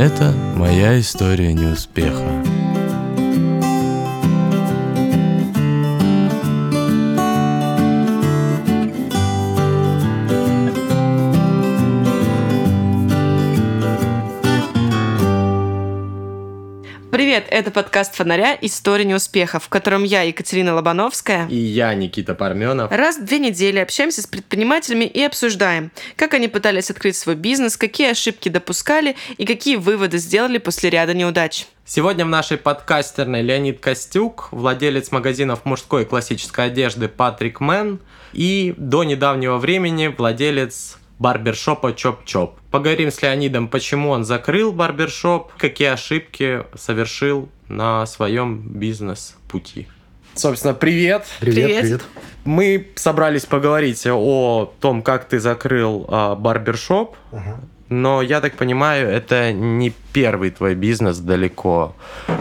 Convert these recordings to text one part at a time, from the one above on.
Это моя история неуспеха. Это подкаст «Фонаря. История неуспеха», в котором я, Екатерина Лобановская, И я, Никита Парменов. раз в две недели общаемся с предпринимателями и обсуждаем, как они пытались открыть свой бизнес, какие ошибки допускали и какие выводы сделали после ряда неудач. Сегодня в нашей подкастерной Леонид Костюк, владелец магазинов мужской и классической одежды Patrick Man и до недавнего времени владелец барбершопа Chop-Chop. Поговорим с Леонидом, почему он закрыл барбершоп, какие ошибки совершил на своем бизнес-пути. Собственно, привет. Привет, Привет. привет. Мы собрались поговорить о том, как ты закрыл а, барбершоп, Ага. но я так понимаю, это не первый твой бизнес далеко.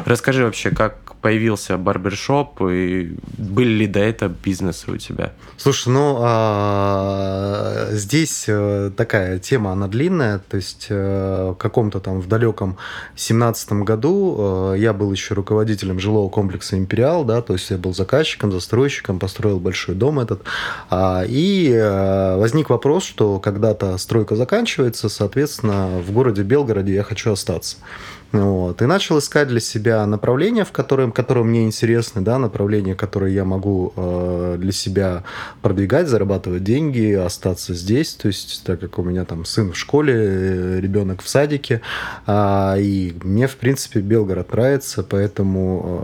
Расскажи вообще, как появился барбершоп и были ли до этого бизнесы у тебя? Слушай, ну а, здесь э, такая тема, она длинная. То есть э, в каком-то там в далеком семнадцатом году э, я был еще руководителем жилого комплекса Империал, да, то есть я был заказчиком, застройщиком, построил большой дом этот. А, И возник вопрос, что когда-то стройка заканчивается, соответственно, в городе Белгороде я хочу остаться. Вот. И начал искать для себя направления, в котором, которые мне интересны, да, направления, которые я могу э, для себя продвигать, зарабатывать деньги, остаться здесь. То есть, так как у меня там сын в школе, э, ребенок в садике, а, и мне, в принципе, Белгород нравится, поэтому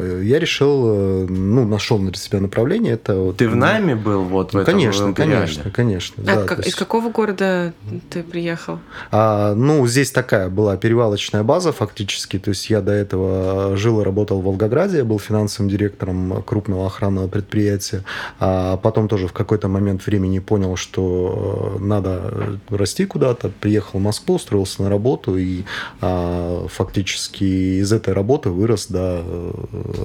э, я решил, э, ну, нашел для себя направление. Это вот, Ты в найме был вот в Ну, этом конечно, конечно, конечно. А да, как- то из есть- какого города ты приехал? а, ну, здесь такая была перевалочная база фактически. То есть я до этого жил и работал в Волгограде, я был финансовым директором крупного охранного предприятия. А потом тоже в какой-то момент времени понял, что э, надо расти куда-то. Приехал в Москву, устроился на работу и а, фактически из этой работы вырос до э,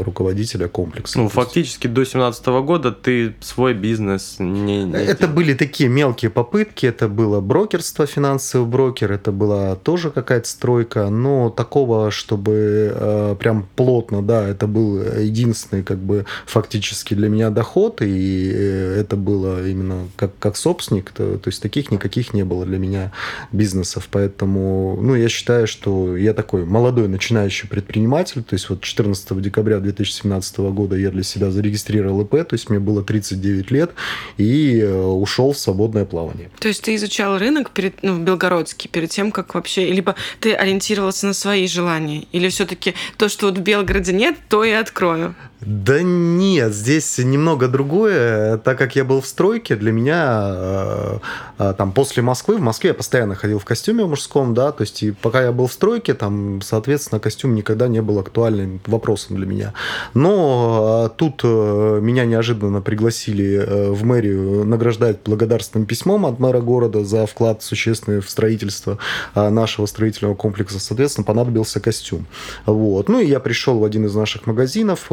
руководителя комплекса. Ну, фактически до 17 года ты свой бизнес не... не Это были такие мелкие попытки, это было брокерство, финансовый брокер, это была тоже какая-то стройка, но такого, чтобы э, прям плотно, да, это был единственный как бы фактически для меня доход, и э, это было именно как, как собственник, то, то есть таких никаких не было для меня бизнесов, поэтому, ну, я считаю, что я такой молодой начинающий предприниматель, то есть вот 14 декабря 2017 года я для себя зарегистрировал ИП, то есть мне было 39 лет, и э, ушел в свободное плавание. То есть ты изучал рынок перед, ну, белгородский перед тем, как вообще... Либо ты ориентировался на свои желания? Или все-таки то, что вот в Белгороде нет, то и открою? Да нет, здесь немного другое. Так как я был в стройке, для меня э, э, там после Москвы, в Москве я постоянно ходил в костюме мужском, да, то есть и пока я был в стройке, там, соответственно, костюм никогда не был актуальным вопросом для меня. Но э, тут меня неожиданно пригласили в мэрию награждать благодарственным письмом от мэра города за вклад существенный в строительство нашего строительного комплекса. Соответственно, понадобился костюм. Вот. Ну и я пришел в один из наших магазинов,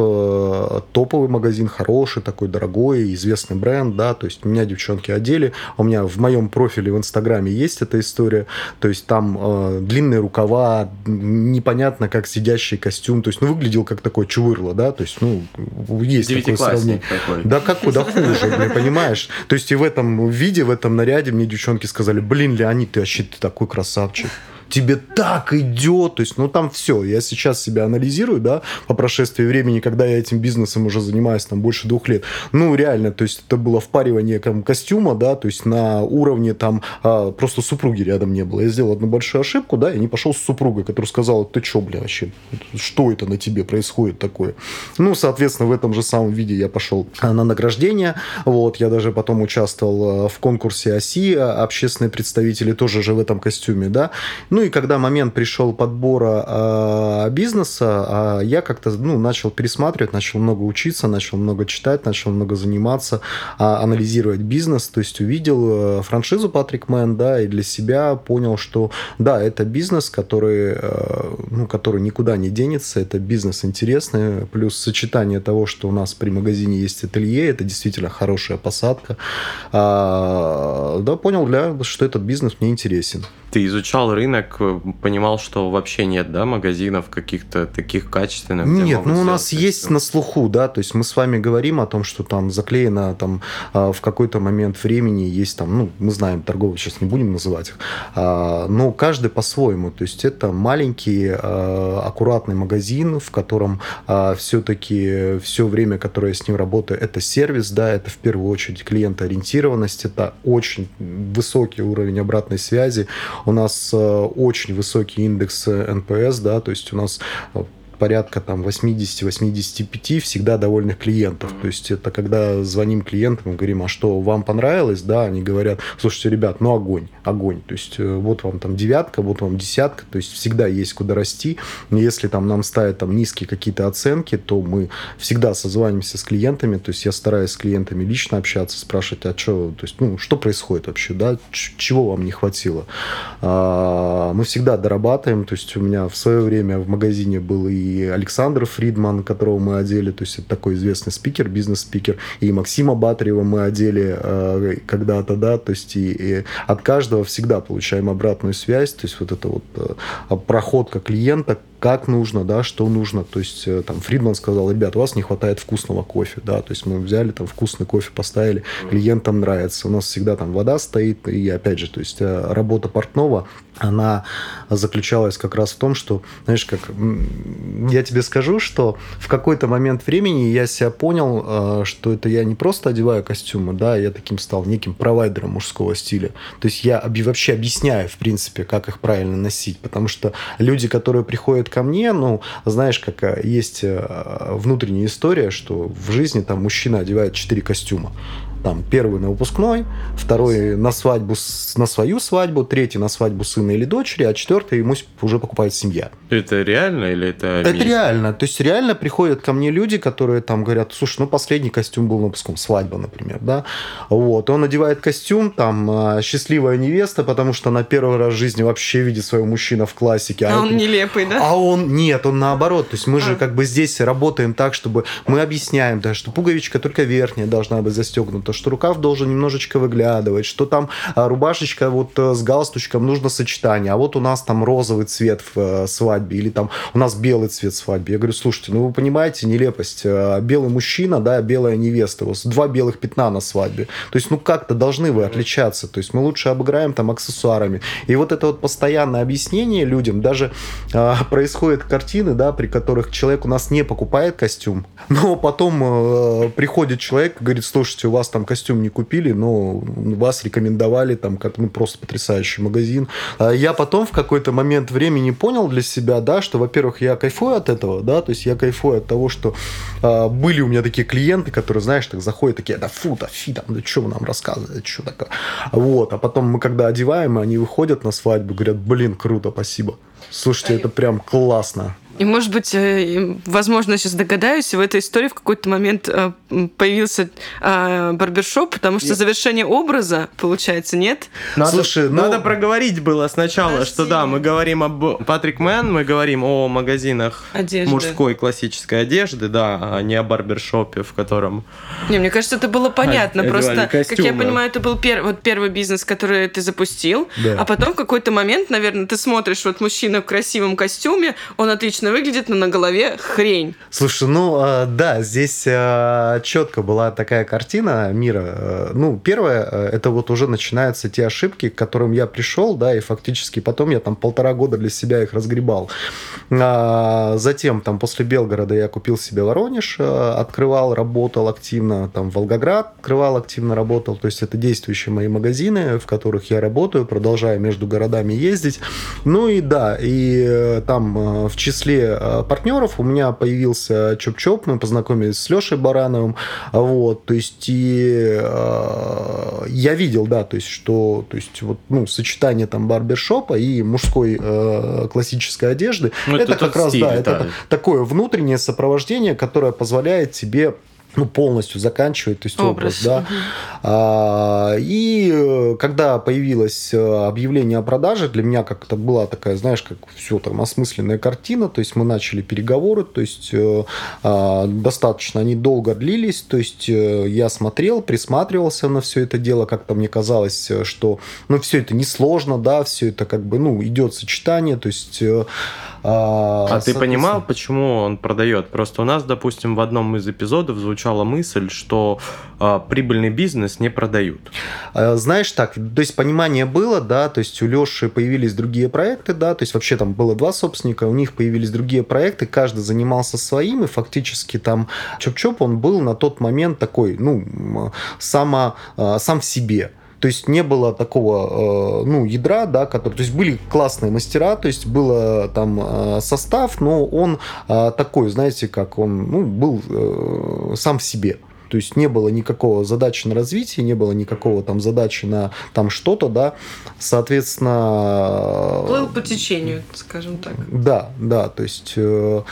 топовый магазин, хороший, такой дорогой, известный бренд, да, то есть меня девчонки одели, у меня в моем профиле в Инстаграме есть эта история, то есть там э, длинные рукава, непонятно как сидящий костюм, то есть ну выглядел как такой чувырло, да, то есть ну есть такое сравнение. Такой. Да как куда хуже, блин, понимаешь? То есть и в этом виде, в этом наряде мне девчонки сказали, блин, Леонид, ты вообще ты такой красавчик. Тебе так идет, то есть, ну там все. Я сейчас себя анализирую, да, по прошествии времени, когда я этим бизнесом уже занимаюсь там больше двух лет. Ну реально, то есть это было впаривание там, костюма, да, то есть на уровне там а, просто супруги рядом не было. Я сделал одну большую ошибку, да, и не пошел с супругой, которая сказала, ты что, бля, вообще, что это на тебе происходит такое? Ну, соответственно, в этом же самом виде я пошел а, на награждение. Вот, я даже потом участвовал а, в конкурсе ОСИ, общественные представители тоже же в этом костюме, да. Ну и когда момент пришел подбора а, бизнеса, а, я как-то ну, начал пересматривать, начал много учиться, начал много читать, начал много заниматься, а, анализировать бизнес. То есть увидел э, франшизу Патрик Мэн, да, и для себя понял, что да, это бизнес, который, э, ну, который никуда не денется, это бизнес интересный, плюс сочетание того, что у нас при магазине есть ателье, это действительно хорошая посадка. А, да, понял, для, что этот бизнес мне интересен. Ты изучал рынок так э, понимал, что вообще нет, да, магазинов каких-то таких качественных. Нет, ну у нас есть костюм. на слуху, да, то есть мы с вами говорим о том, что там заклеено там а, в какой-то момент времени есть там, ну, мы знаем, торговые сейчас не будем называть их, а, но каждый по-своему, то есть это маленький а, аккуратный магазин, в котором все-таки все время, которое я с ним работаю, это сервис, да, это в первую очередь клиентоориентированность, это очень высокий уровень обратной связи, у нас очень высокий индекс э, NPS, да, то есть у нас э, порядка там 80-85 всегда довольных клиентов. То есть это когда звоним клиентам и говорим, а что, вам понравилось? Да, они говорят, слушайте, ребят, ну огонь, огонь. То есть э, вот вам там девятка, вот вам десятка, то есть всегда есть куда расти. Если там нам ставят там низкие какие-то оценки, то мы всегда созваниваемся с клиентами, то есть я стараюсь с клиентами лично общаться, спрашивать, а что, то есть, ну, что происходит вообще, да, чего вам не хватило. А, Мы всегда дорабатываем, то есть у меня в свое время в магазине был и Александр Фридман, которого мы одели, то есть это такой известный спикер, бизнес-спикер, и Максима Батарева мы одели э, когда-то, да, то есть и, и от каждого всегда получаем обратную связь, то есть вот это вот э, проходка клиента, как нужно, да, что нужно. То есть э, там Фридман сказал, ребят, у вас не хватает вкусного кофе, да, то есть мы взяли там вкусный кофе, поставили, клиентам нравится. У нас всегда там вода стоит, и опять же, то есть э, работа портного, она заключалась как раз в том, что, знаешь, как я тебе скажу, что в какой-то момент времени я себя понял, э, что это я не просто одеваю костюмы, да, я таким стал неким провайдером мужского стиля. То есть я вообще объясняю, в принципе, как их правильно носить, потому что люди, которые приходят ко мне, ну, знаешь, как э, есть э, внутренняя история, что в жизни там мужчина одевает четыре костюма. Там первый на выпускной, второй на свадьбу, на свою свадьбу, третий на свадьбу сына или дочери, а четвертый ему уже покупает семья. Это реально или это Это реально. То есть реально приходят ко мне люди, которые там говорят, слушай, ну последний костюм был на выпускном, свадьба, например, да. Вот, он надевает костюм, там, а, счастливая невеста, потому что на первый раз в жизни вообще видит своего мужчину в классике. А это- он нелепый, да? а он нет, он наоборот. То есть мы же А. как бы здесь работаем так, чтобы мы объясняем, да, что пуговичка только верхняя должна быть застегнута, что рукав должен немножечко выглядывать, что там а, рубашечка вот э, с галстучком нужно сочетание, а вот у нас там розовый цвет в э, свадьбе или там у нас белый цвет в свадьбе. Я говорю, слушайте, ну вы понимаете нелепость. Э, Белый мужчина, да, белая невеста, у вас два белых пятна на свадьбе. То есть, ну как-то должны вы отличаться. То есть мы лучше обыграем там аксессуарами. И вот это вот постоянное объяснение людям, даже а, происходят картины, да, при которых человек у нас не покупает костюм, но потом э, приходит человек и говорит, слушайте, у вас там костюм не купили, но вас рекомендовали, там, как, ну, просто потрясающий магазин. А я потом в какой-то момент времени понял для себя, да, что, во-первых, я кайфую от этого, да, то есть я кайфую от того, что а, были у меня такие клиенты, которые, знаешь, так заходят, такие, да фу, да фи, там, да что вы нам рассказываете, что такое. Вот, а потом мы когда одеваем, они выходят на свадьбу, говорят, блин, круто, спасибо. Слушайте, это прям классно. И, может быть, э, возможно, я сейчас догадаюсь, в этой истории в какой-то момент э, появился э, барбершоп, потому что Нет. завершение образа, получается, нет? Надо, Слушай, ну- надо проговорить было сначала, Подожди. что да, мы говорим об Патрик Мэн, мы говорим о магазинах Одежды. мужской классической одежды, да, а не о барбершопе, в котором... Не, мне кажется, это было понятно. одевали Просто, как я костюмы. понимаю, это был пер- вот первый бизнес, который ты запустил. Да. А потом в какой-то момент, наверное, ты смотришь, вот мужчина в красивом костюме, он отлично выглядит, но на голове хрень. Слушай, ну э, да, здесь четко была такая картина мира. Э, Ну, первое, это вот уже начинаются те ошибки, к которым я пришел, да, и фактически потом я там полтора года для себя их разгребал. А, Затем, там, после Белгорода я купил себе Воронеж, открывал, работал активно, там, Волгоград открывал, активно работал. То есть это действующие мои магазины, в которых я работаю, продолжаю между городами ездить. Ну и да, и э, там в числе э, партнеров у меня появился Чоп-Чоп, мы познакомились с Лешей Барановым, вот, то есть и э, я видел, да, то есть что, то есть вот, ну, сочетание там барбершопа и мужской э, классической одежды, Ну, это это, как раз, стиль, да, это да. такое внутреннее сопровождение, которое позволяет тебе ну, полностью заканчивает, то есть образ, Образ, да. А, и э, когда появилось э, объявление о продаже, для меня как-то была такая, знаешь, как все там осмысленная картина, то есть мы начали переговоры, то есть э, а, достаточно они долго длились, то есть я смотрел, присматривался на все это дело, как-то мне казалось, что, ну, все это несложно, да, все это как бы, ну, идет сочетание, то есть... э, А ты понимал, почему он продает? Просто у нас, допустим, в одном из эпизодов звучала мысль, что а, прибыльный бизнес не продают. Э, Знаешь, так, то есть понимание было, да, то есть у Леши появились другие проекты, да, то есть вообще там было два собственника, у них появились другие проекты, каждый занимался своим, и фактически там Чоп-Чоп, он был на тот момент такой, ну, само, э, сам в себе. То есть не было такого, э, ну, ядра, да, который, то есть были классные мастера, то есть было там э, состав, но он э, такой, знаете, как он, ну, был э, сам в себе. То есть не было никакого задачи на развитие, не было никакого там задачи на там что-то, да. Соответственно... Плыл по течению, скажем так. Да, да, то есть э,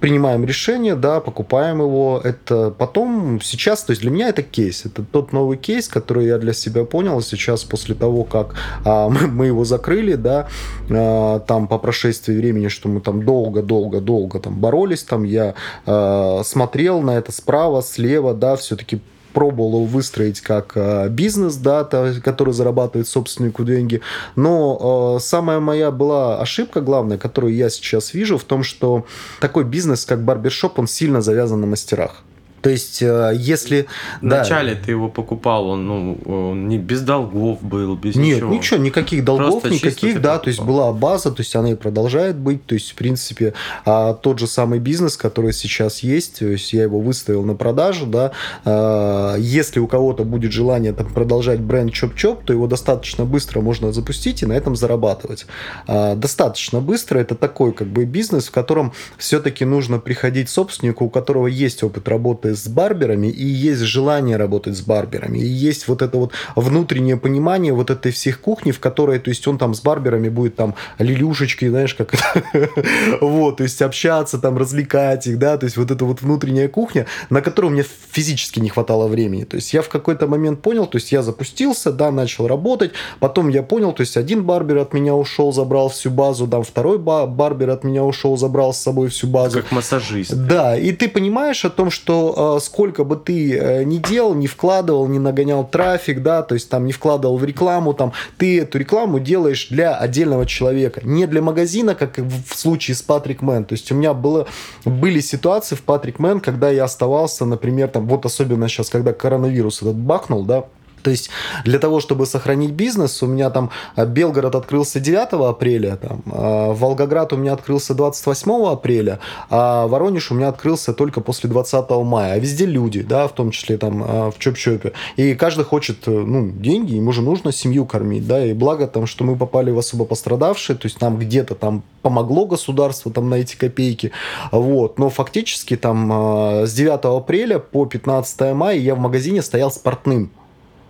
принимаем решение, да, покупаем его. Это потом, сейчас, то есть для меня это кейс. Это тот новый кейс, который я для себя понял сейчас после того, как а, мы, мы его закрыли, да, а, там по прошествии времени, что мы там долго-долго-долго там боролись, там я а, смотрел на это справа, слева, да, все-таки пробовал выстроить как э, бизнес, да, то- который зарабатывает собственнику деньги. Но э, самая моя была ошибка главная, которую я сейчас вижу, в том, что такой бизнес, как барбершоп, он сильно завязан на мастерах. То есть, э, если... да, Вначале ты его покупал, он, ну, он не без долгов был, без Нет, ничего. ничего, никаких долгов, Просто никаких, да, то есть покупал. была база, то есть она и продолжает быть, то есть, в принципе, а, тот же самый бизнес, который сейчас есть, то есть я его выставил на продажу, да, а, если у кого-то будет желание там, продолжать бренд Чоп-Чоп, то его достаточно быстро можно запустить и на этом зарабатывать. А, достаточно быстро, это такой как бы бизнес, в котором все-таки нужно приходить собственнику, у которого есть опыт работы с барберами и есть желание работать с барберами, и есть вот это вот внутреннее понимание вот этой всех кухни, в которой, то есть он там с барберами будет там лилюшечки, знаешь, как вот, то есть общаться, там, развлекать их, да, то есть вот эта вот внутренняя кухня, на которую мне физически не хватало времени, то есть я в какой-то момент понял, то есть я запустился, да, начал работать, потом я понял, то есть один барбер от меня ушел, забрал всю базу, там второй ба- барбер от меня ушел, забрал с собой всю базу, Как массажист. да, и ты понимаешь о том, что э, сколько бы ты э, ни делал, не вкладывал, не нагонял трафик, да, то есть там не вкладывал в рекламу, там ты эту рекламу делаешь для отдельного человека, не для магазина, как в случае с Patrick Man. То есть у меня было, были ситуации в Patrick Man, когда я оставался, например, там, вот особенно сейчас, когда коронавирус этот бахнул, да, то есть для того, чтобы сохранить бизнес, у меня там а, Белгород открылся 9 апреля, там, а, Волгоград у меня открылся 28 апреля, а Воронеж у меня открылся только после 20 мая. А везде люди, да, в том числе там а, в Чоп-Чопе. И каждый хочет, э, ну, деньги, ему же нужно семью кормить, да, и благо там, что мы попали в особо пострадавшие, то есть нам где-то там помогло государство там на эти копейки, вот, но фактически там с 9 апреля по 15 мая я в магазине стоял с портным.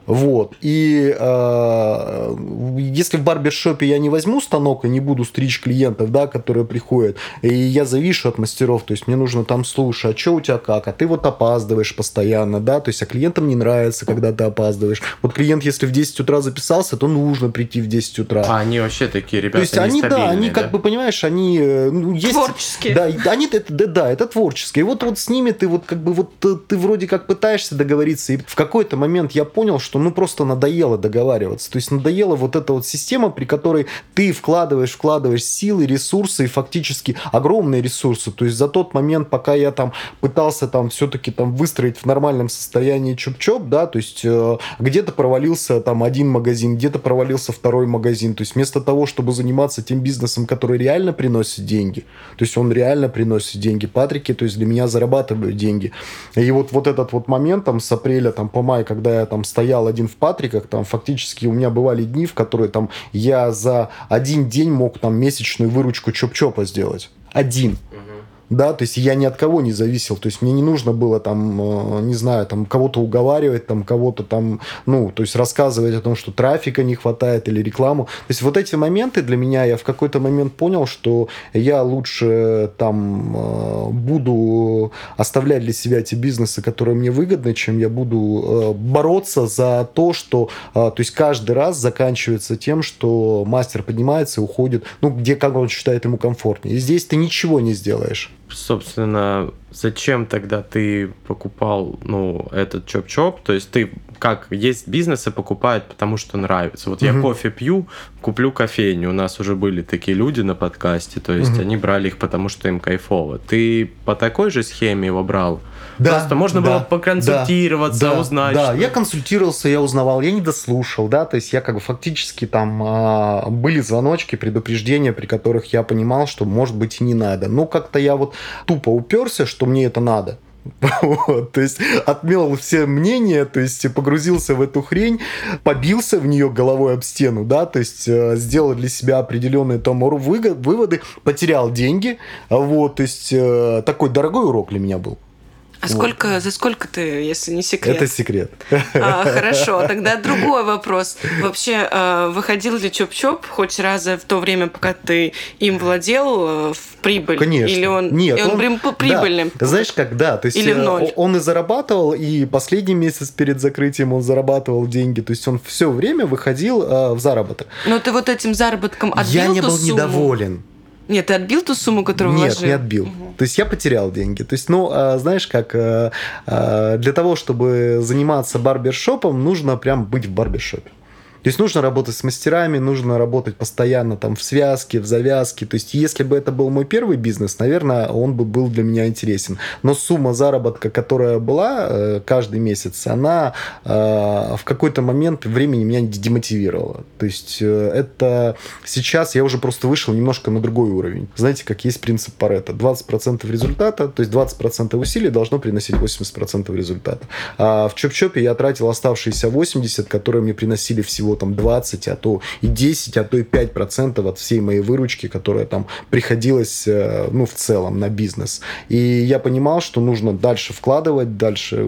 Вот. И э, если в барбершопе я не возьму станок и не буду стричь клиентов, да, которые приходят, и я завишу от мастеров, то есть мне нужно там, слушай, а что у тебя как? А ты вот опаздываешь постоянно, да, то есть а клиентам не нравится, когда ты опаздываешь. Вот клиент, если в 10 утра записался, то нужно прийти в 10 утра. А они вообще такие ребята То есть они, да, нестабильные, они как бы, понимаешь, они э, ну, есть... Творческие. Да, они, это, да, да, это творческие. И вот, вот с ними ты вот как бы вот ты вроде как пытаешься договориться, и в какой-то момент я понял, что ну просто надоело договариваться. То есть надоела вот эта вот система, при которой ты вкладываешь, вкладываешь силы, ресурсы и фактически огромные ресурсы. То есть за тот момент, пока я там пытался там все-таки там выстроить в нормальном состоянии чоп-чоп, да, то есть э, где-то провалился там один магазин, где-то провалился второй магазин. То есть вместо того, чтобы заниматься тем бизнесом, который реально приносит деньги, то есть он реально приносит деньги, Патрики, то есть для меня зарабатывают деньги. И вот, вот этот вот момент там с апреля там по май, когда я там стоял один в Патриках, там фактически у меня бывали дни, в которые там я за один день мог там месячную выручку чоп-чопа сделать. Один. Да, то есть я ни от кого не зависел, то есть мне не нужно было там, э, не знаю, там кого-то уговаривать, там кого-то там, ну, то есть рассказывать о том, что трафика не хватает или рекламу. То есть вот эти моменты для меня, я в какой-то момент понял, что я лучше там э, буду оставлять для себя те бизнесы, которые мне выгодны, чем я буду э, бороться за то, что, то есть каждый раз заканчивается тем, что мастер поднимается и уходит, ну, где, как он считает ему комфортнее. И здесь ты ничего не сделаешь собственно, зачем тогда ты покупал, ну, этот чоп-чоп? То есть ты как есть бизнесы покупают, потому что нравится. Вот угу. я кофе пью, куплю кофейню. У нас уже были такие люди на подкасте, то есть угу. они брали их, потому что им кайфово. Ты по такой же схеме его брал? Да, Просто можно да, было поконсультироваться, да, узнать. Да, что... я консультировался, я узнавал, я не дослушал, да, то есть я как бы фактически там а, были звоночки, предупреждения, при которых я понимал, что может быть и не надо. Но как-то я вот тупо уперся, что мне это надо. Вот, то есть отмел все мнения, то есть погрузился в эту хрень, побился в нее головой об стену, да, то есть э, сделал для себя определенные там выводы, потерял деньги, вот, то есть э, такой дорогой урок для меня был. А вот. сколько, за сколько ты, если не секрет? Это секрет. А, хорошо, тогда другой вопрос. Вообще, а, выходил ли Чоп-Чоп хоть раз в то время, пока ты им владел, э, в прибыль? Конечно. Или он, Нет, и он, он прям прибыльным? Да. Знаешь, как, да. То есть Или в ноль? Э, он и зарабатывал, и последний месяц перед закрытием он зарабатывал деньги. То есть он все время выходил э, в заработок. Но ты вот этим заработком отбил Я не был сумму? недоволен. Нет, ты отбил ту сумму, которую Нет, вложил? не отбил. Угу. То есть я потерял деньги. То есть, ну, а, знаешь, как а, а, для того, чтобы заниматься барбершопом, нужно прям быть в барбершопе. То есть нужно работать с мастерами, нужно работать постоянно там в связке, в завязке. То есть если бы это был мой первый бизнес, наверное, он бы был для меня интересен. Но сумма заработка, которая была э, каждый месяц, она э, в какой-то момент времени меня демотивировала. То есть э, это сейчас я уже просто вышел немножко на другой уровень. Знаете, как есть принцип Паретта. 20% результата, то есть 20% усилий должно приносить 80% результата. А в Чоп-Чопе я тратил оставшиеся 80, которые мне приносили всего там 20, а то и 10, а то и 5 процентов от всей моей выручки, которая там приходилась, э, ну, в целом на бизнес. И я понимал, что нужно дальше вкладывать, дальше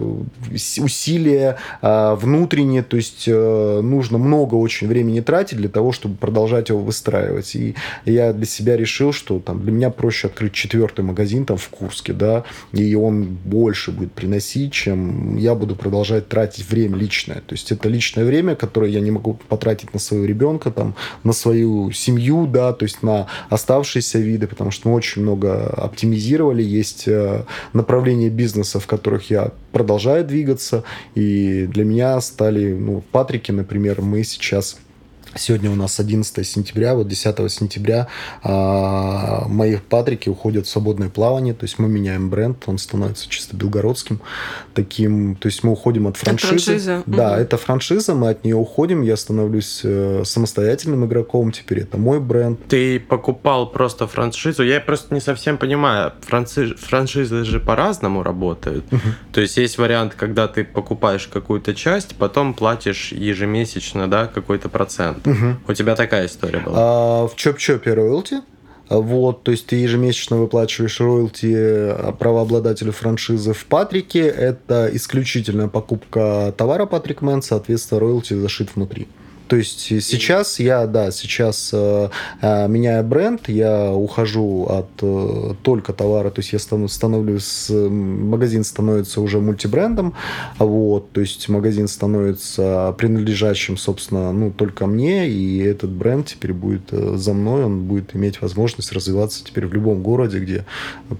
усилия э, внутренние, то есть э, нужно много очень времени тратить для того, чтобы продолжать его выстраивать. И я для себя решил, что там для меня проще открыть четвертый магазин там в Курске, да, и он больше будет приносить, чем я буду продолжать тратить время личное. То есть это личное время, которое я не могу потратить на своего ребенка, там, на свою семью, да, то есть на оставшиеся виды, потому что мы очень много оптимизировали, есть э, направления бизнеса, в которых я продолжаю двигаться, и для меня стали, ну, Патрики, например, мы сейчас Сегодня у нас 11 сентября, вот 10 сентября а, мои Патрики уходят в свободное плавание, то есть мы меняем бренд, он становится чисто белгородским таким, то есть мы уходим от франшизы. От франшизы. Да, угу. это франшиза, мы от нее уходим, я становлюсь э, самостоятельным игроком, теперь это мой бренд. Ты покупал просто франшизу, я просто не совсем понимаю, франшизы, франшизы же по-разному работают, то есть есть вариант, когда ты покупаешь какую-то часть, потом платишь ежемесячно, да, какой-то процент. Угу. У тебя такая история была? А, в Chop-Chop е роялти. Вот, то есть ты ежемесячно выплачиваешь роялти правообладателю франшизы в Патрике. Это исключительная покупка товара Patrick Man, соответственно, роялти зашит внутри. То есть сейчас я, да, сейчас э, э, меняя бренд, я ухожу от э, только товара, то есть я становлюсь, магазин становится уже мультибрендом, вот, то есть магазин становится принадлежащим, собственно, ну, только мне, и этот бренд теперь будет за мной, он будет иметь возможность развиваться теперь в любом городе, где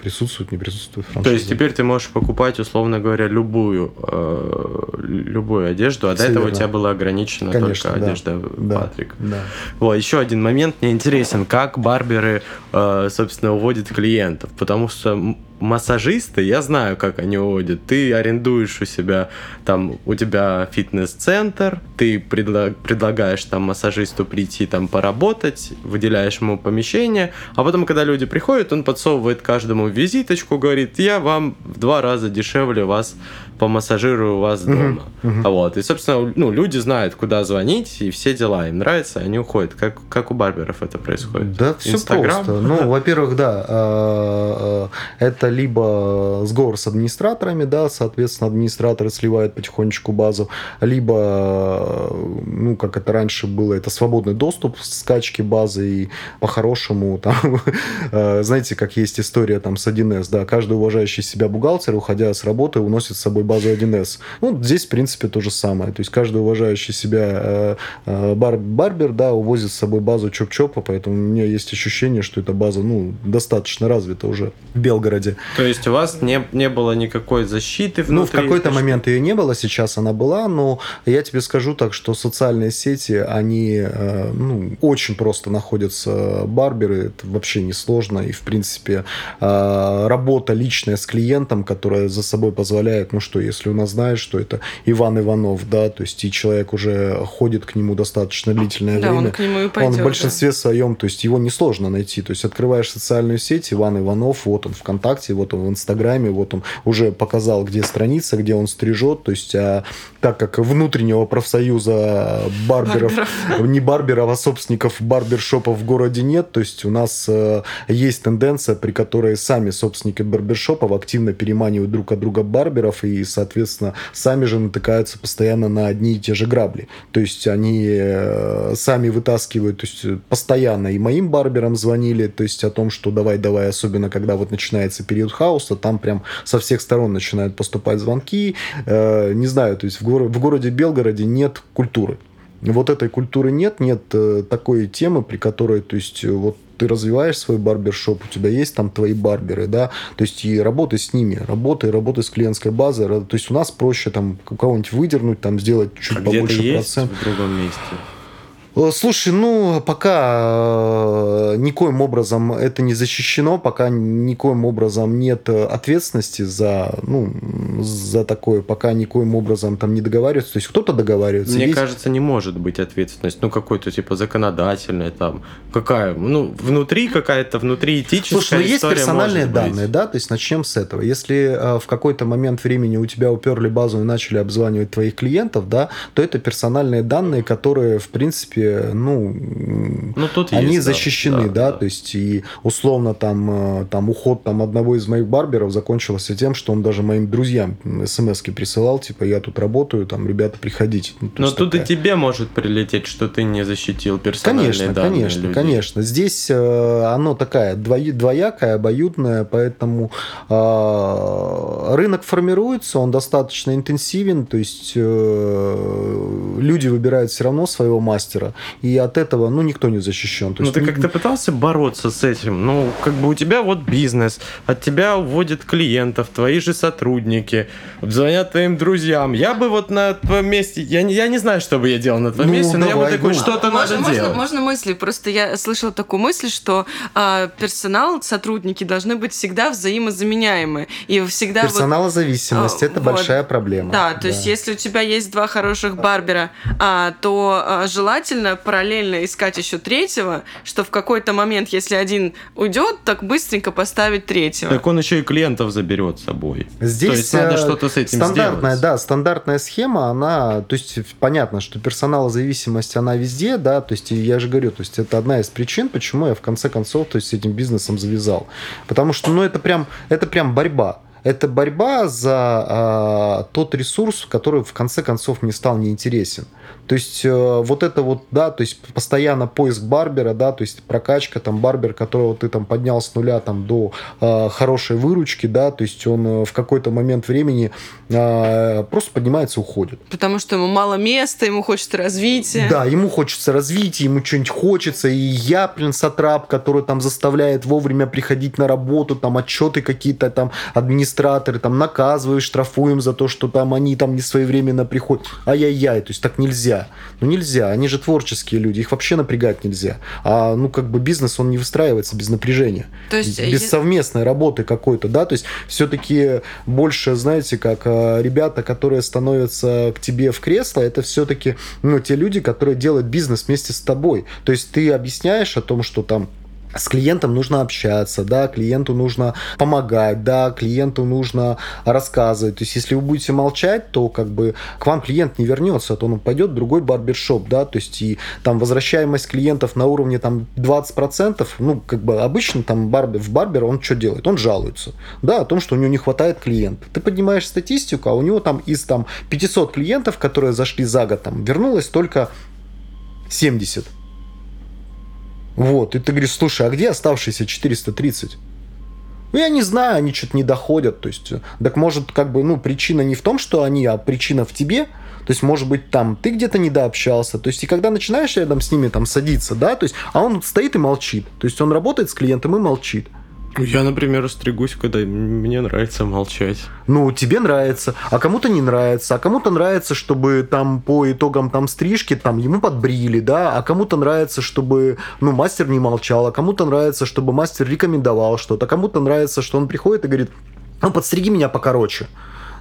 присутствует, не присутствует франшиза. То есть теперь ты можешь покупать, условно говоря, любую, э, любую одежду, а Все до этого верно. у тебя было ограничено Конечно, только одежда одежда, да, Патрик. Да. Вот, еще один момент мне интересен, как барберы, э, собственно, уводят клиентов, потому что массажисты, я знаю, как они уводят. Ты арендуешь у себя, там, у тебя фитнес-центр, ты предла- предлагаешь там массажисту прийти там поработать, выделяешь ему помещение, а потом, когда люди приходят, он подсовывает каждому визиточку, говорит, я вам в два раза дешевле вас помассажирую вас дома. мгм. Вот. И, собственно, ну, люди знают, куда звонить, и все дела. Им нравится, они уходят. Как, как у барберов это происходит? Да, все просто. Ну, во-первых, да, э, э, это либо сговор с администраторами, да, соответственно, администраторы сливают потихонечку базу, либо, ну, как это раньше было, это свободный доступ к скачке базы, и по-хорошему, там, э, знаете, как есть история там с 1С, да, каждый уважающий себя бухгалтер, уходя с работы, уносит с собой базу 1С. Ну, здесь, в принципе, то же самое. То есть каждый уважающий себя э, э, бар- барбер, да, увозит с собой базу Чоп-Чопа, поэтому у меня есть ощущение, что эта база, ну, достаточно развита уже в Белгороде. То есть у вас не, не было никакой защиты внутри? Ну, в какой-то момент ее не было, сейчас она была, но я тебе скажу так, что социальные сети, они э, ну, очень просто находятся барберы, это вообще не сложно, и, в принципе, э, работа личная с клиентом, которая за собой позволяет, ну что, если у нас знаешь, что это Иван Иванов, да, то есть и человек уже ходит к нему достаточно длительное Да, время, он к нему и он пойдет. в да. большинстве своем, то есть его несложно найти. То есть открываешь социальную сеть, Иван Иванов, вот он ВКонтакте, вот он в Инстаграме, вот он уже показал, где страница, где он стрижет. То есть, а, так как внутреннего профсоюза барберов, не барберов, а собственников барбершопов в городе нет, то есть у нас э, есть тенденция, при которой сами собственники барбершопов активно переманивают друг от друга барберов и, соответственно, сами же натыкаются постоянно на одни и те же грабли. То есть они э, сами вытаскивают, то есть постоянно и моим барберам звонили, то есть о том, что давай-давай, особенно когда вот начинается период хаоса, там прям со всех сторон начинают поступать звонки. Э, не знаю, то есть в, горо- в городе Белгороде нет культуры. Вот этой культуры нет, нет э, такой темы, при которой, то есть, э, вот ты развиваешь свой барбершоп, у тебя есть там твои барберы, да, то есть и работай с ними, работай, работай с клиентской базой, то есть у нас проще там кого-нибудь выдернуть, там сделать чуть А побольше процент. в другом месте? Э, Слушай, ну, пока э, никоим образом это не защищено, пока никоим образом нет э, ответственности за, ну, за такое, пока никоим образом там не договариваются. То есть кто-то договаривается. Мне есть- кажется, не может быть ответственность. Ну, какой-то типа законодательная там. Какая? Ну, внутри какая-то, внутри этическая Слушай, ну есть персональные может быть. данные, да, то есть начнем с этого. Если э, в какой-то момент времени у тебя уперли базу и начали обзванивать твоих клиентов, да, то это персональные данные, которые, в принципе, ну, м, Ну, тут они есть, да, защищены, да, да. то есть и условно там, э, там уход там одного из моих барберов закончился тем, что он даже моим друзьям смс присылал, типа, я тут работаю, там, ребята, приходите. Ну, Но тут такая- и тебе может прилететь, что ты не защитил персональные Конечно, данные конечно, людей. конечно. Здесь э, оно такая двоякая, обоюдная, поэтому э, рынок формируется, он достаточно интенсивен, то есть э, люди выбирают все равно своего мастера, и от этого, ну, никто не защищен. Ну, ты как-то пытался бороться с этим? Ну, как бы у тебя вот бизнес, от тебя уводят клиентов, твои же сотрудники, звонят твоим друзьям. Я бы вот на твоем месте, я не, я не знаю, что бы я делал на твоем Ну, месте, но я бы давай, такой, ну. что-то можно, надо можно, делать. можно мысли. Просто я слышала такую мысль, что а, персонал, сотрудники должны быть всегда взаимозаменяемы. И всегда вот- Персоналозависимость А, это вот. большая проблема. Да, то есть если у тебя есть два хороших барбера, а, то а, желательно параллельно искать еще третьего, что в какой-то момент, если один уйдет, так быстренько поставить третьего. Так он еще и клиентов заберет с собой. Здесь То есть надо э, что-то с этим стандартная, сделать. да, стандартная схема, она, то есть понятно, что персоналозависимость, она везде, да, то есть я же говорю, то есть это одна из причин, почему я в конце концов, то есть с этим бизнесом завязал, потому что, ну, это прям, это прям борьба. Это борьба за а, тот ресурс, который в конце концов мне стал неинтересен. То есть э, вот это вот, да, то есть постоянно поиск барбера, да, то есть прокачка, там, барбер, которого ты там поднял с нуля там до э, хорошей выручки, да, то есть он э, в какой-то момент времени э, просто поднимается и уходит. Потому что ему мало места, ему хочется развития. Да, ему хочется развития, ему что-нибудь хочется, и я, блин, сатрап, который там заставляет вовремя приходить на работу, там отчеты какие-то там администраторы, там наказываешь, штрафуем за то, что там они там не своевременно приходят. Ай-яй-яй, то есть так нельзя. Ну нельзя, они же творческие люди, их вообще напрягать нельзя. А ну как бы бизнес, он не выстраивается без напряжения. То есть, без совместной работы какой-то, да, то есть все-таки больше, знаете, как э, ребята, которые становятся к тебе в кресло, это все-таки, ну, те люди, которые делают бизнес вместе с тобой. То есть ты объясняешь о том, что там с клиентом нужно общаться, да, клиенту нужно помогать, да, клиенту нужно рассказывать. То есть, если вы будете молчать, то как бы к вам клиент не вернется, то он пойдет в другой барбершоп, да, то есть, и там возвращаемость клиентов на уровне там 20%, ну, как бы обычно там барбер, в барбера он что делает? Он жалуется, да, о том, что у него не хватает клиентов. Ты поднимаешь статистику, а у него там из там 500 клиентов, которые зашли за год, там вернулось только 70. Вот, и ты говоришь, слушай, а где оставшиеся 430? Ну, я не знаю, они что-то не доходят. То есть, э, так может, как бы, ну, причина не в том, что они, а причина в тебе. То есть, может быть, там ты где-то недообщался. То есть, и когда начинаешь рядом с ними там садиться, да, то есть, а он стоит и молчит. То есть, он работает с клиентом и молчит. Я, например, стригусь, когда мне нравится молчать. Ну, тебе нравится, а кому-то не нравится, а кому-то нравится, чтобы там по итогам там стрижки там ему подбрили, да, а кому-то нравится, чтобы, ну, мастер не молчал, а кому-то нравится, чтобы мастер рекомендовал что-то, а кому-то нравится, что он приходит и говорит, ну, подстриги меня покороче.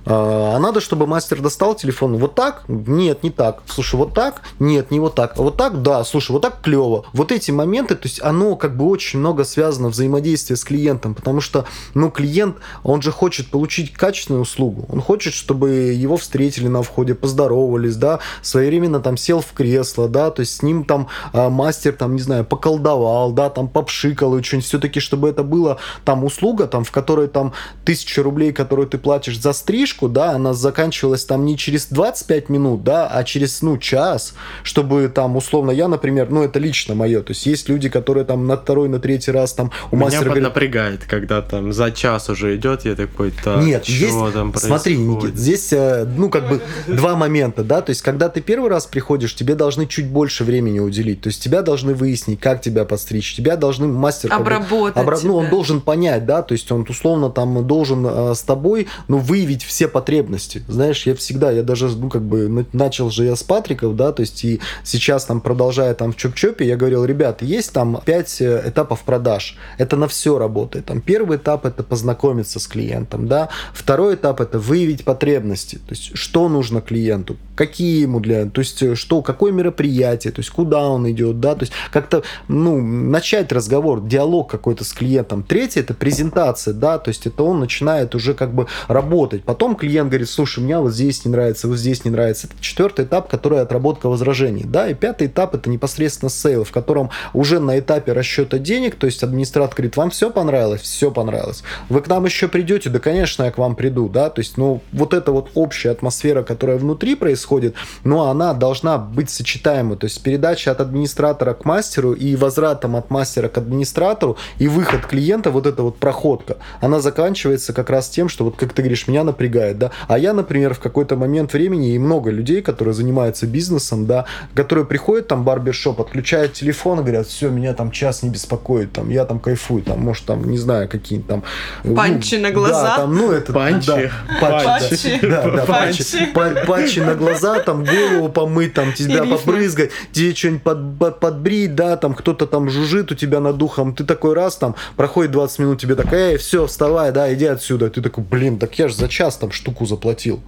А надо, чтобы мастер достал телефон. Вот так? Нет, не так. Слушай, вот так? Нет, не вот так. А вот так? Да. Слушай, вот так клево. Вот эти моменты, то есть оно как бы очень много связано взаимодействие с клиентом, потому что, ну, клиент, он же хочет получить качественную услугу. Он хочет, чтобы его встретили на входе, поздоровались, да, своевременно там сел в кресло, да, то есть с ним там а, мастер, там, не знаю, поколдовал, да, там попшикал и что-нибудь. Все-таки, чтобы это было там услуга, там, в которой там тысяча рублей, которую ты платишь за стрижку, да, она заканчивалась там не через 25 минут, да, а через, ну, час, чтобы там, условно, я, например, ну, это лично мое, то есть есть люди, которые там на второй, на третий раз там у Меня мастера говорят, напрягает, когда там за час уже идет, я такой, так, Нет, есть, там смотри? Никит, здесь, э, ну, как бы два момента, да, то есть, когда ты первый раз приходишь, тебе должны чуть больше времени уделить, то есть, тебя должны выяснить, как тебя подстричь, тебя должны мастер... Обработать обра- Ну, он должен понять, да, то есть, он условно там должен э, с тобой, ну, выявить все потребности, знаешь, я всегда, я даже, ну, как бы, на- начал же я с Патриков, да, то есть, и сейчас там, продолжая там в Чоп-Чопе, я говорил, ребята, есть там пять э, этапов продаж, это на все работает, там, первый этап это познакомиться с клиентом, да, второй этап это выявить потребности, то есть, что нужно клиенту, какие ему для, то есть, что, какое мероприятие, то есть, куда он идет, да, то есть, как-то, ну, начать разговор, диалог какой-то с клиентом. Третье это презентация, да, то есть, это он начинает уже как бы работать. Потом клиент говорит, слушай, мне вот здесь не нравится, вот здесь не нравится. Это четвертый этап, который отработка возражений, да, и пятый этап это непосредственно sale, в котором уже на этапе расчета денег, то есть, администратор говорит, вам все понравилось? Все понравилось. Вы к нам еще придете? Да, конечно, я к вам приду, да, то есть, ну, вот эта вот общая атмосфера, которая внутри происходит, но она должна быть сочетаема, то есть, передача от администратора к мастеру и возвратом от мастера к администратору и выход клиента, вот эта вот проходка, она заканчивается как раз тем, что вот, как ты говоришь, меня напрягает, да, а я, например, в какой-то момент времени, и много людей, которые занимаются бизнесом, да, которые приходят там в барбершоп, отключают телефон и говорят, все, меня там час не беспокоит, там, я там кайфую, там, может, там, не знаю, какие-то там... ну, Панчи на да, глаза? там, ну, это... Панчи. да, панчи, Панчи. да, да, Панчи. панчи. Па- патчи на глаза, там голову помыть, там тебя И рифмы. побрызгать, тебе что-нибудь под- под- подбрить, да, там кто-то там жужжит у тебя над духом, ты такой раз там, проходит 20 минут, тебе так, эй, все, вставай, да, иди отсюда. Ты такой, блин, так я же за час там штуку заплатил.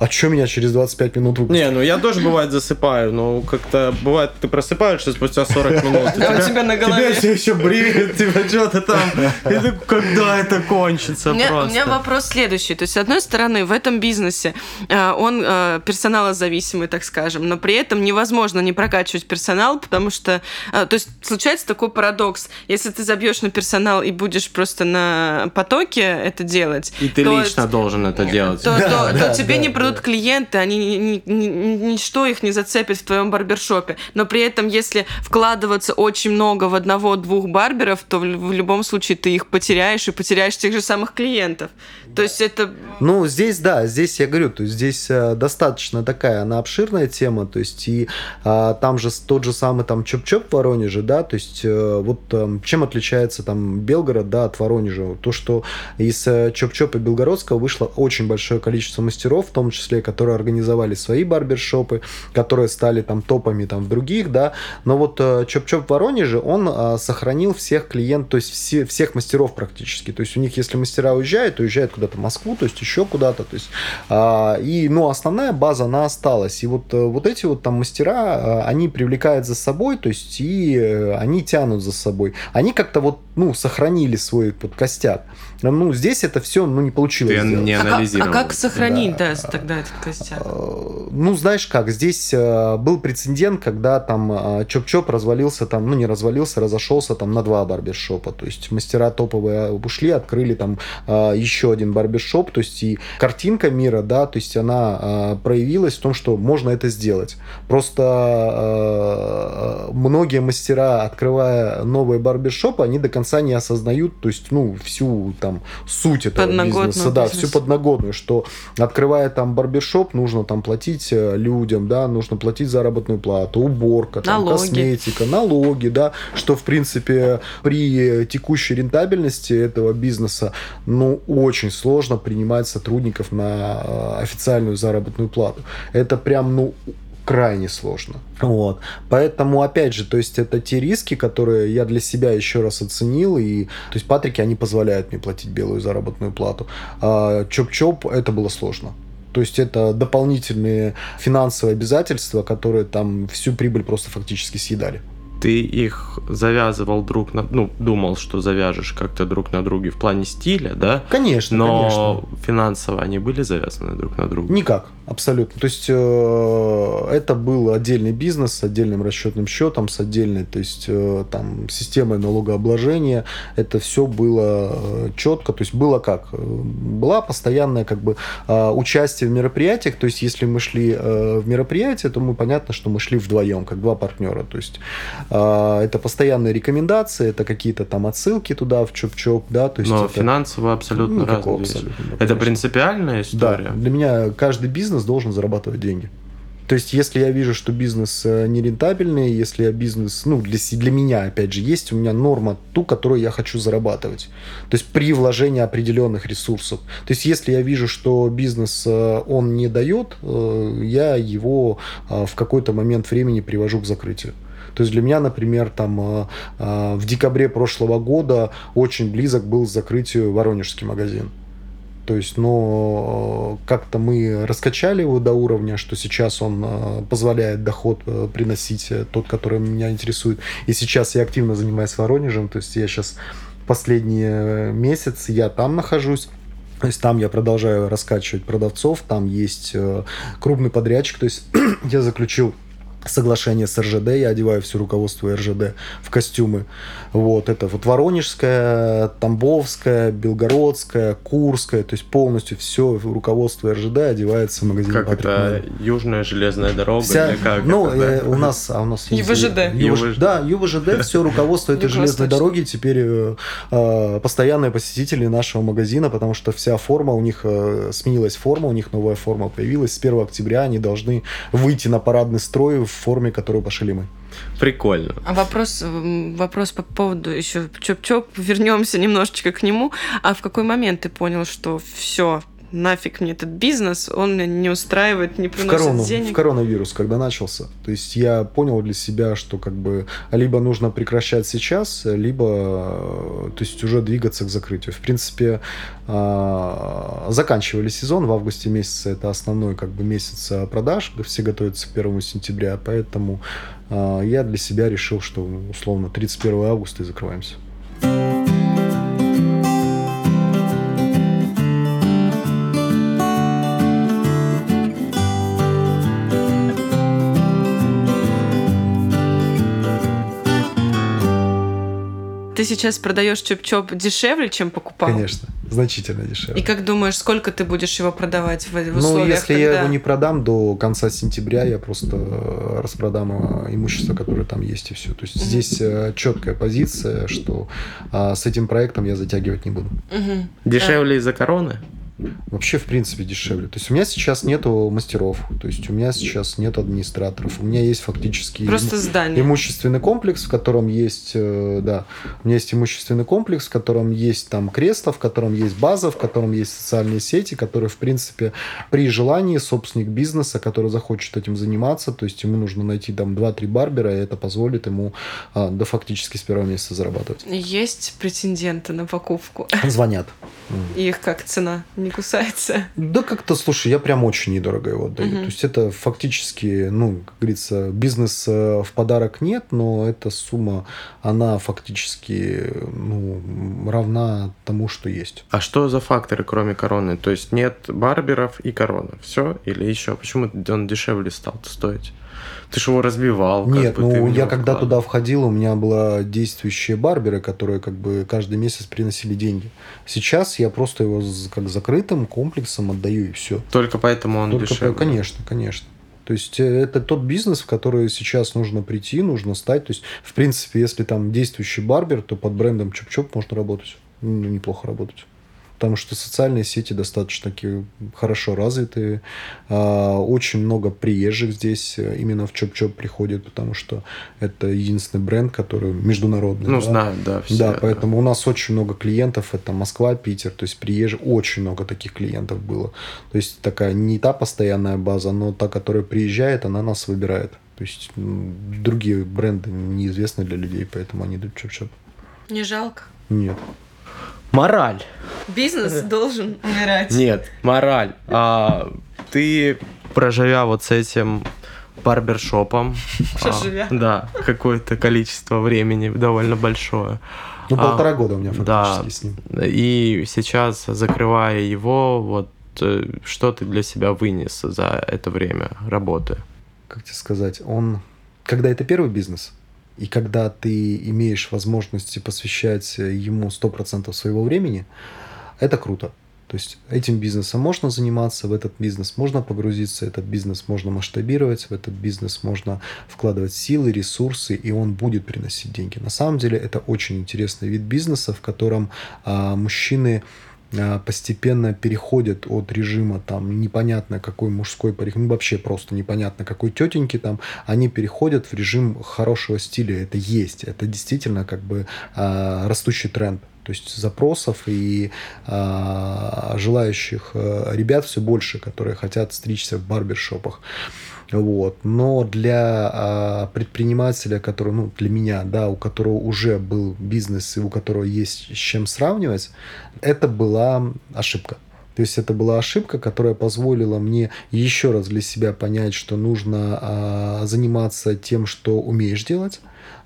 А что меня через 25 минут выпустят? Не, ну я тоже бывает засыпаю, но как-то бывает ты просыпаешься спустя 40 минут. А у тебя на голове. Тебя все еще бреет, тебя что-то там. Когда это кончится У меня, у просто? меня вопрос следующий. То есть, с одной стороны, в этом бизнесе э, он э, персоналозависимый, так скажем, но при этом невозможно не прокачивать персонал, потому что, э, то есть, случается такой парадокс. Если ты забьешь на персонал и будешь просто на потоке это делать, И ты то- лично должен это делать. то, Да, то- да, то тебе не придут клиенты, они ни, ни, ни, ничто их не зацепит в твоем барбершопе. Но при этом, если вкладываться очень много в одного-двух барберов, то в, любом случае ты их потеряешь и потеряешь тех же самых клиентов. То есть это... Ну, здесь, да, здесь я говорю, то есть здесь э, достаточно такая, она обширная тема, то есть и а, там же тот же самый там Чоп-Чоп в Воронеже, да, то есть э, вот э, чем отличается там Белгород, да, от Воронежа? То, что из Чоп-Чопа Белгородского вышло очень большое количество мастеров, в том числе, которые организовали свои барбершопы, которые стали там топами там в других, да, но вот э, Чоп-Чоп в Воронеже, он э, сохранил всех клиентов, то есть все, всех мастеров практически, то есть у них, если мастера уезжают, то уезжают куда куда-то в Москву, то есть еще куда-то, то есть а, и ну основная база она осталась, и вот э, вот эти вот там мастера, они привлекают за собой, то есть и они тянут за собой, они как-то вот ну сохранили свой вот костяк, ну здесь это все ну не получилось. Ты не анализировал. А как, а как сохранить да. Да, тогда этот костяк? А, ну знаешь как, здесь э, был прецедент, когда там Чоп-Чоп развалился там, ну не развалился, разошелся там на два барбершопа, то есть мастера топовые ушли, открыли там еще один барбершоп, то есть и картинка мира, да, то есть она э, проявилась в том, что можно это сделать. Просто э, многие мастера, открывая новые барбершопы, они до конца не осознают, то есть, ну, всю там суть этого бизнеса, да, всю подноготную, что открывая там барбершоп, нужно там платить э, людям, да, нужно платить заработную плату, уборка, там, налоги. косметика, налоги, да, что, в принципе, при текущей рентабельности этого бизнеса, ну, очень сложно принимать сотрудников на э, официальную заработную плату. Это прям, ну, крайне сложно. Вот. Поэтому, опять же, то есть это те риски, которые я для себя еще раз оценил, и то есть Патрики, они позволяют мне платить белую заработную плату. А Чоп-Чоп, это было сложно. То есть это дополнительные финансовые обязательства, которые там всю прибыль просто фактически съедали ты их завязывал друг на... Ну, думал, что завяжешь как-то друг на друге в плане стиля, да? Конечно, Но конечно. финансово они были завязаны друг на друга? Никак, абсолютно. То есть э, это был отдельный бизнес с отдельным расчетным счетом, с отдельной, то есть э, там системой налогообложения. Это все было э, четко. То есть было как? Была постоянная как бы э, участие в мероприятиях. То есть если мы шли э, в мероприятие, то мы понятно, что мы шли вдвоем, как два партнера. То есть а, это постоянные рекомендации, это какие-то там отсылки туда в чоп-чоп, да, то есть Но это... финансово абсолютно ну, разные абсолютно, да, Это принципиальная история? Да, для меня каждый бизнес должен зарабатывать деньги. То есть, если я вижу, что бизнес э, нерентабельный, если я бизнес, ну, для, для меня, опять же, есть у меня норма ту, которую я хочу зарабатывать. То есть, при вложении определенных ресурсов. То есть, если я вижу, что бизнес, э, он не дает, э, я его в какой-то момент времени привожу к закрытию. То есть для меня, например, там в декабре прошлого года очень близок был к закрытию Воронежский магазин. То есть, но э, как-то мы раскачали его до уровня, что сейчас он позволяет доход приносить тот, который меня интересует. И сейчас я активно занимаюсь Воронежем, то есть я сейчас последний месяц я там нахожусь. То есть там я продолжаю раскачивать продавцов, там есть крупный подрядчик, то есть я заключил соглашение с РЖД, я одеваю все руководство РЖД в костюмы. Вот, это вот Воронежская, Тамбовская, Белгородская, Курская, то есть полностью все руководство РЖД одевается в магазин Как Патрик это Мэн. Южная железная дорога? Вся, как ну, это, да? э, у нас, а у нас ЮВЖД. ЮВЖ, да, ЮВЖД, все руководство этой железной дороги теперь э, э, постоянные посетители нашего магазина, потому что вся форма у них э, сменилась форма, у них новая форма появилась. С 1 октября они должны выйти на парадный строй в форме, которую пошили мы. Прикольно. А вопрос, вопрос по поводу еще чоп-чоп, вернемся немножечко к нему. А в какой момент ты понял, что все, нафиг мне этот бизнес, он меня не устраивает, не приносит в корону, денег. В коронавирус, когда начался. То есть я понял для себя, что как бы либо нужно прекращать сейчас, либо то есть уже двигаться к закрытию. В принципе, а, заканчивали сезон в августе месяце, это основной как бы месяц продаж, все готовятся к 1 сентября, поэтому а, я для себя решил, что условно 31 августа и закрываемся. Ты сейчас продаешь чоп-чоп дешевле, чем покупал? Конечно. Значительно дешевле. И как думаешь, сколько ты будешь его продавать в, в условиях, Ну, если когда... я его не продам до конца сентября, я просто распродам э, имущество, которое там есть, и все. То есть здесь э, четкая позиция, что а, с этим проектом я затягивать не буду. Мгм. Дешевле из-за короны? Вообще, в принципе, дешевле. То есть у меня сейчас нету мастеров, то есть у меня сейчас нет администраторов. У меня есть фактически Просто здание. имущественный комплекс, в котором есть, э, да, у меня есть имущественный комплекс, в котором есть там кресло, в котором есть база, в котором есть социальные сети, которые, в принципе, при желании собственник бизнеса, который захочет этим заниматься, то есть ему нужно найти там 2-3 барбера, и это позволит ему а, да фактически с первого месяца зарабатывать. Есть претенденты на покупку. Звонят. Их как цена не кусается. Да как-то, слушай, я прям очень недорого его отдаю. Мгм. То есть это фактически, ну, как говорится, бизнес э, в подарок нет, но эта сумма, она фактически, ну, равна тому, что есть. А что за факторы, кроме короны? То есть нет барберов и корона. Все? Или еще? Почему он дешевле стал стоить? Ты же его разбивал. как Нет, бы, ты в ну я когда вкладывал. туда входил, у меня была действующие барберы, которые как бы каждый месяц приносили деньги. Сейчас я просто его как закрытым комплексом отдаю и все. Только поэтому он Только дешевле. по- конечно, конечно. То есть э, это тот бизнес, в который сейчас нужно прийти, нужно стать. То есть, в принципе, если там действующий барбер, то под брендом Чоп-Чоп можно работать. Ну, неплохо работать. Потому что социальные сети достаточно таки хорошо развитые. А, Очень много приезжих здесь э, именно в Чоп-Чоп приходит, потому что это единственный бренд, который международный. Ну, да. знают, да, все. Да, поэтому у нас очень много клиентов, это Москва, Питер, то есть приезжих, очень много таких клиентов было. То есть такая не та постоянная база, но та, которая приезжает, она нас выбирает. То есть другие бренды неизвестны для людей, поэтому они идут чоп-чоп. Не жалко. Нет. Мораль. Бизнес должен умирать. Нет, мораль. А, ты, проживя вот с этим барбершопом, а, Проживя. да, какое-то количество времени довольно большое. Ну, А, полтора года у меня да. фактически с ним. И сейчас, закрывая его, вот э, что ты для себя вынес за это время работы? Как тебе сказать, он... Когда это первый бизнес, и когда ты имеешь возможности посвящать ему 100% своего времени, это круто. То есть этим бизнесом можно заниматься, в этот бизнес можно погрузиться, этот бизнес можно масштабировать, в этот бизнес можно вкладывать силы, ресурсы, и он будет приносить деньги. На самом деле это очень интересный вид бизнеса, в котором а, мужчины постепенно переходят от режима там непонятно какой мужской парик, ну вообще просто непонятно какой тетеньки там, они переходят в режим хорошего стиля. Это есть, это действительно как бы а, растущий тренд. То есть запросов и а, желающих а, ребят все больше, которые хотят стричься в барбершопах. Вот. Но для а, предпринимателя, который, ну, для меня, да, у которого уже был бизнес и у которого есть с чем сравнивать, это была ошибка. То есть это была ошибка, которая позволила мне еще раз для себя понять, что нужно а, заниматься тем, что умеешь делать,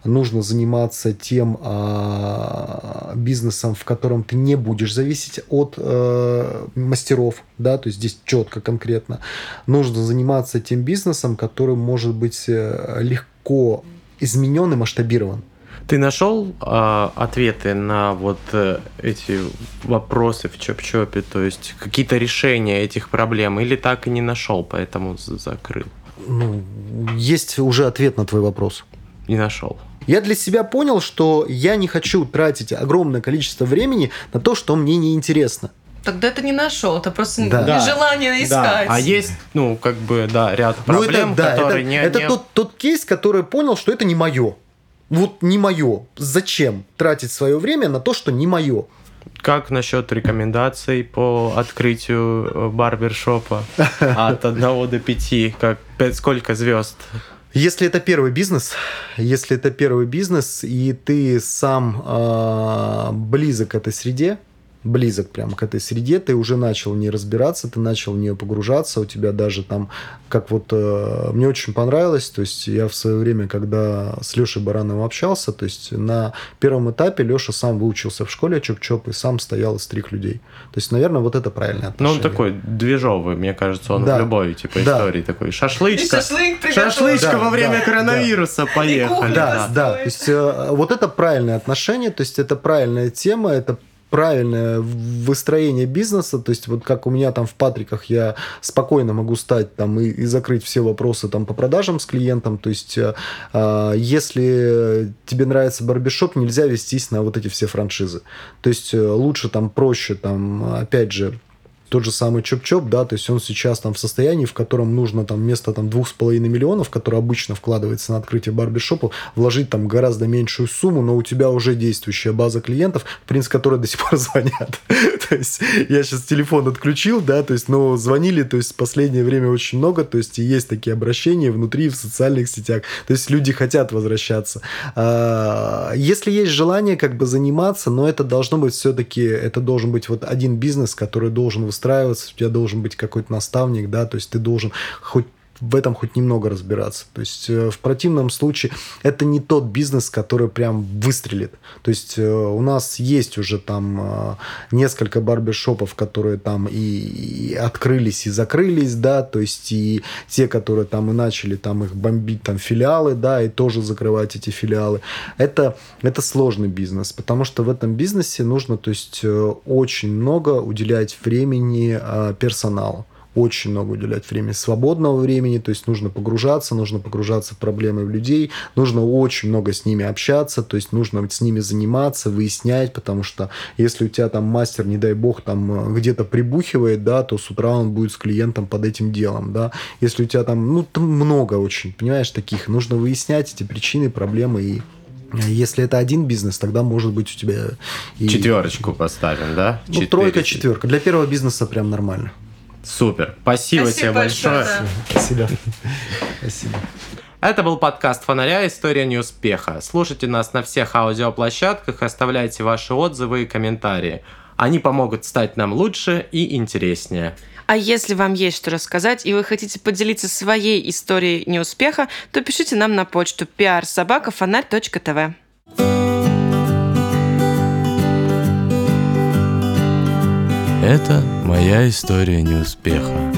нужно заниматься тем а, бизнесом, в котором ты не будешь зависеть от э, мастеров, да, то есть здесь четко, конкретно. Нужно заниматься тем бизнесом, который может быть э, легко изменен и масштабирован. Ты нашел а, ответы на вот э, эти вопросы в Чоп-Чопе, то есть какие-то решения этих проблем, или так и не нашел, поэтому закрыл? Ну, есть уже ответ на твой вопрос. Не нашел. Я для себя понял, что я не хочу тратить огромное количество времени на то, что мне не интересно. Тогда ты не нашел, это просто Да. Да. нежелание искать. А есть, ну, как бы, да, ряд проблем, ну, это, да, которые это, не... это не- Тот, тот кейс, который понял, что это не мое. Вот не мое. Зачем тратить свое время на то, что не мое? Как насчет рекомендаций по открытию э, барбершопа от 1 до 5? Как, сколько звезд? Если это первый бизнес, если это первый бизнес, и ты сам а, близок к этой среде, близок прям к этой среде, ты уже начал в ней разбираться, ты начал в нее погружаться, у тебя даже там, как вот, э, мне очень понравилось, то есть я в свое время, когда с Лешей Барановым общался, то есть на первом этапе Леша сам выучился в школе Чоп-Чоп и сам стоял из трех людей. То есть, наверное, вот это правильное Ну, он такой движовый, мне кажется, он Да. в любой, типа, Да. истории такой. И Шашлычка. шашлык приготовил. Шашлычка Да, во время да, коронавируса, поехали. кухня Да, построить. да. То есть э, вот это правильное отношение, то есть это правильная тема, это правильное выстроение бизнеса, то есть вот как у меня там в Патриках я спокойно могу стать там и, и закрыть все вопросы там по продажам с клиентом, то есть э, э, если тебе нравится барбершоп, нельзя вестись на вот эти все франшизы, то есть э, лучше там проще там опять же тот же самый Чоп-Чоп, да, то есть он сейчас там в состоянии, в котором нужно там вместо там двух с половиной миллионов, которые обычно вкладывается на открытие барбершопа, вложить там гораздо меньшую сумму, но у тебя уже действующая база клиентов, в принципе, которые до сих пор звонят. то есть я сейчас телефон отключил, да, то есть, но звонили, то есть в последнее время очень много, то есть и есть такие обращения внутри в социальных сетях, то есть люди хотят возвращаться. А, если есть желание как бы заниматься, но это должно быть все-таки, это должен быть вот один бизнес, который должен устраиваться, у тебя должен быть какой-то наставник, да, то есть ты должен хоть в этом хоть немного разбираться. То есть э, в противном случае это не тот бизнес, который прям выстрелит. То есть э, у нас есть уже там э, несколько барбершопов, которые там и, открылись, и закрылись, да, то есть и те, которые там и начали там их бомбить, там филиалы, да, и тоже закрывать эти филиалы. Это, это сложный бизнес, потому что в этом бизнесе нужно, то есть очень много уделять времени персоналу очень много уделять времени свободного времени, то есть нужно погружаться, нужно погружаться в проблемы людей, нужно очень много с ними общаться, то есть нужно с ними заниматься, выяснять, потому что если у тебя там мастер, не дай бог, там э, где-то прибухивает, да, то с утра он будет с клиентом под этим делом, да. Если у тебя там, ну, там много очень, понимаешь, таких, нужно выяснять эти причины, проблемы и э, если это один бизнес, тогда может быть у тебя... И... Четверочку поставим, да? Ну, тройка, четверка. Для первого бизнеса прям нормально. Супер. Спасибо, Спасибо тебе большое. большое. Спасибо. Спасибо. Это был подкаст «Фонаря. История неуспеха». Слушайте нас на всех аудиоплощадках, оставляйте ваши отзывы и комментарии. Они помогут стать нам лучше и интереснее. А если вам есть что рассказать, и вы хотите поделиться своей историей неуспеха, то пишите нам на почту prsobakafonарь.тв. Это моя история неуспеха.